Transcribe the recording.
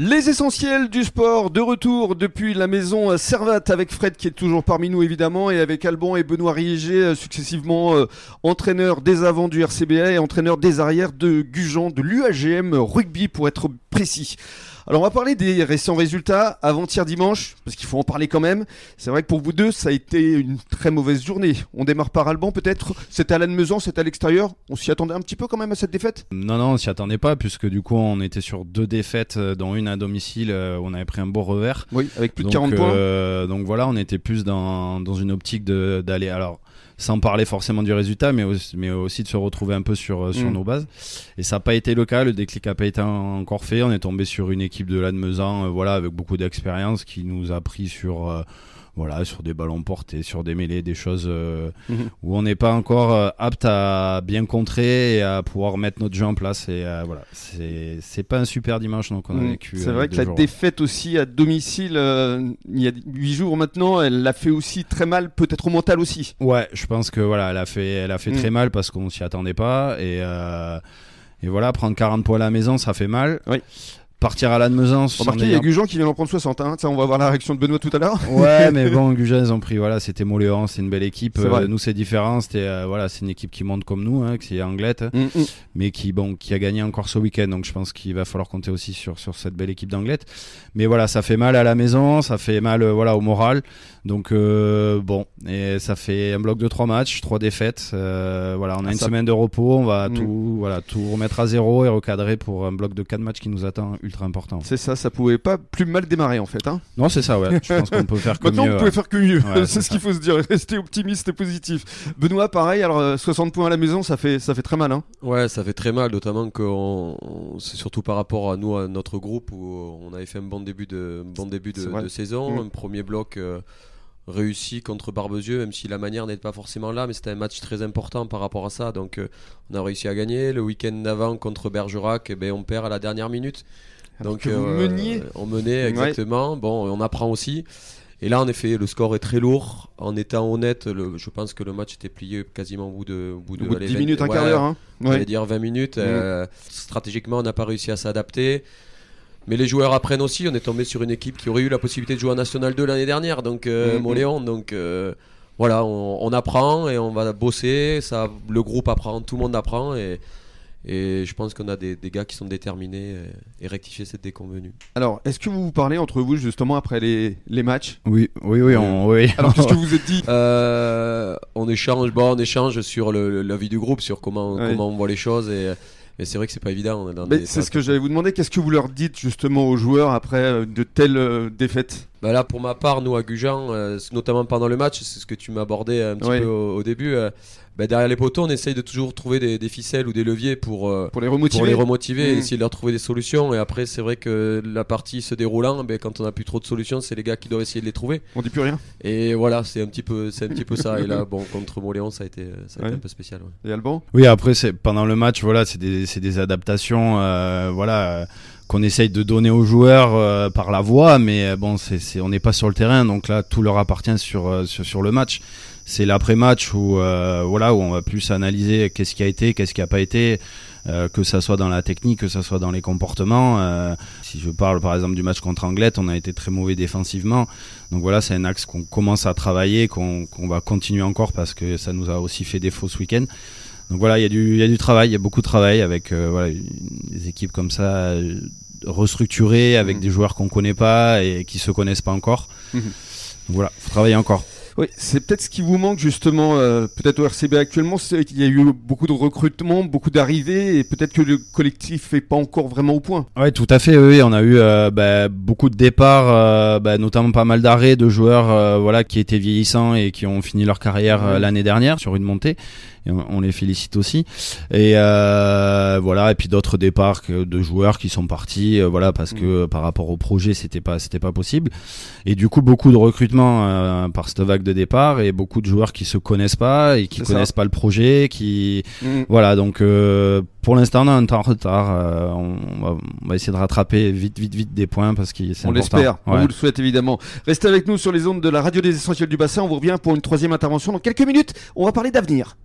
Les essentiels du sport de retour depuis la maison Servat avec Fred qui est toujours parmi nous évidemment et avec Alban et Benoît Riégé euh, successivement euh, entraîneurs des avants du RCBA et entraîneurs des arrières de Gujan de l'UAGM rugby pour être précis. Alors on va parler des récents résultats avant-hier dimanche, parce qu'il faut en parler quand même. C'est vrai que pour vous deux, ça a été une très mauvaise journée. On démarre par Alban peut-être. C'était à l'admesant, c'était à l'extérieur. On s'y attendait un petit peu quand même à cette défaite? Non, non, on s'y attendait pas, puisque du coup on était sur deux défaites, euh, dont une à domicile, euh, on avait pris un beau revers. Oui, avec plus de 40 points. donc voilà, on était plus dans, dans une optique d'aller. Alors sans parler forcément du résultat, mais aussi, mais aussi de se retrouver un peu sur, euh, sur mm. nos bases. Et ça n'a pas été le cas, le déclic n'a pas été encore fait. On est tombé sur une équipe de Lannemezan, euh, voilà, avec beaucoup d'expérience qui nous a pris sur euh, voilà, sur des ballons portés, sur des mêlées, des choses euh, mhm. où on n'est pas encore euh, apte à bien contrer et à pouvoir mettre notre jeu en place. Et euh, voilà, c'est pas un super dimanche donc on a mhm. vécu. C'est vrai que la défaite aussi à domicile, il y a 8 jours maintenant, elle l'a fait aussi très mal, peut-être au mental aussi. Ouais, je pense que voilà, elle a fait, elle a fait très mhm. mal parce qu'on s'y attendait pas et. Et voilà, prendre 40 points à la maison, ça fait mal. Oui partir à l'admesance. Remarquez, il y a Gujan qui vient d'en prendre 60. Hein. Ça, on va voir la réaction de Benoît tout à l'heure. Ouais, mais bon, Gujan, ils ont pris. Voilà, c'était Moléon, c'est une belle équipe. Euh, nous, c'est différent. C'était euh, voilà, c'est une équipe qui monte comme nous, hein, qui est anglette, mm, mm. mais qui bon, qui a gagné encore ce week-end. Donc, je pense qu'il va falloir compter aussi sur sur cette belle équipe d'anglette. Mais voilà, ça fait mal à la maison, ça fait mal, euh, voilà, au moral. Donc bon, et ça fait un bloc de trois matchs, trois défaites. voilà, on a ah, une semaine de repos, on va mm. tout, voilà, tout remettre à zéro et recadrer pour un bloc de quatre matchs qui nous attend ultra important. C'est ça, ça pouvait pas plus mal démarrer en fait. Hein non, c'est ça, ouais. Je pense qu'on peut faire que Maintenant, mieux. on pouvait faire que mieux. c'est ce qu'il faut se dire. Rester optimiste et positif. Benoît, pareil. Alors, 60 euh, points à la maison, ça fait, ça fait très mal. Hein ouais, ça fait très mal, notamment que c'est surtout par rapport à nous, à notre groupe, où on avait fait un bon début de, bon début de, saison, mm. un premier bloc. Euh, réussi contre Barbezieux, même si la manière n'est pas forcément là, mais c'était un match très important par rapport à ça. Donc euh, on a réussi à gagner. Le week-end d'avant contre Bergerac, eh ben, on perd à la dernière minute. Donc vous euh, meniez. On menait exactement. Bon, on apprend aussi. Et là, en effet, le score est très lourd. En étant honnête, je pense que le match était plié quasiment au bout de, bout de, 10 minutes, un quart d'heure. Hein. Ouais. dire 20 minutes. Mm. Euh, stratégiquement, on n'a pas réussi à s'adapter. Mais les joueurs apprennent aussi. On est tombé sur une équipe qui aurait eu la possibilité de jouer en National 2 l'année dernière, donc euh, mm, mm. Donc voilà, on, on, apprend et on va bosser. Ça, le groupe apprend, tout le monde apprend. Et, et je pense qu'on a des, gars qui sont déterminés et, rectifier cette déconvenue. Alors, est-ce que vous vous parlez entre vous justement après les, les matchs? Oui, oui, oui. On, oui. Alors, qu'est-ce que vous êtes dit? Euh, On échange, bon, on échange sur le, la vie du groupe, sur comment, comment on voit les choses et. Mais c'est vrai que c'est pas évident. c'est ce que j'allais vous demander. Qu'est-ce que vous leur dites justement aux joueurs après euh, de telles euh, défaites? Bah là, pour ma part, nous à Gujan, notamment pendant le match, c'est ce que tu m'as abordé un petit peu au, début. Bah, derrière les poteaux, on essaye de toujours trouver des, ficelles ou des leviers pour, euh, pour les remotiver, les remotiver et mmh. essayer de leur trouver des solutions. Et après, c'est vrai que la partie se déroulant, bah, quand on n'a plus trop de solutions, c'est les gars qui doivent essayer de les trouver. On dit plus rien. Et voilà, c'est un petit peu, c'est un petit peu ça. Et là, bon, contre Moléon, ça a été, ça a été un peu spécial. Et Alban? Oui, après, c'est pendant le match, voilà, c'est des, des, adaptations, euh, voilà. Qu'on essaye de donner aux joueurs euh, par la voix, mais bon, c'est, on n'est pas sur le terrain, donc là tout leur appartient sur, sur, sur le match c'est l'après-match où euh, voilà où on va plus analyser qu'est-ce qui a été, qu'est-ce qui a pas été. Euh, que ça soit dans la technique, que ça soit dans les comportements. Euh, si je parle par exemple du match contre Anglette, on a été très mauvais défensivement. Donc voilà, c'est un axe qu'on commence à travailler, qu'on va continuer encore parce que ça nous a aussi fait défaut ce week-end. Donc voilà, il y, a du, y a du travail, il y a beaucoup de travail avec voilà, des équipes comme ça restructurées, avec mmh. des joueurs qu'on connaît pas et qui se connaissent pas encore. Mmh. Voilà, faut travailler encore. Oui, c'est peut-être ce qui vous manque justement, euh, peut-être au RCB actuellement, c'est qu'il y a eu beaucoup de recrutements, beaucoup d'arrivées, et peut-être que le collectif n'est pas encore vraiment au point. Oui, tout à fait. Oui, on a eu euh, bah, beaucoup de départs, euh, bah, notamment pas mal d'arrêts de joueurs, voilà, qui étaient vieillissants et qui ont fini leur carrière l'année dernière sur une montée on, les félicite aussi. Et voilà, et puis d'autres départs de joueurs qui sont partis, voilà, parce que mm. par rapport au projet, c'était pas, c'était pas possible. Et du coup, beaucoup de recrutements par cette vague de départ et beaucoup de joueurs qui se connaissent pas et qui connaissent pas le projet, qui, mm. voilà, donc pour l'instant, on a un temps en retard. on, va, essayer de rattraper vite, vite, vite des points parce que c'est On l'espère. On vous le souhaite évidemment. Restez avec nous sur les ondes de la radio des essentiels du bassin. On vous revient pour une troisième intervention dans quelques minutes. On va parler d'avenir.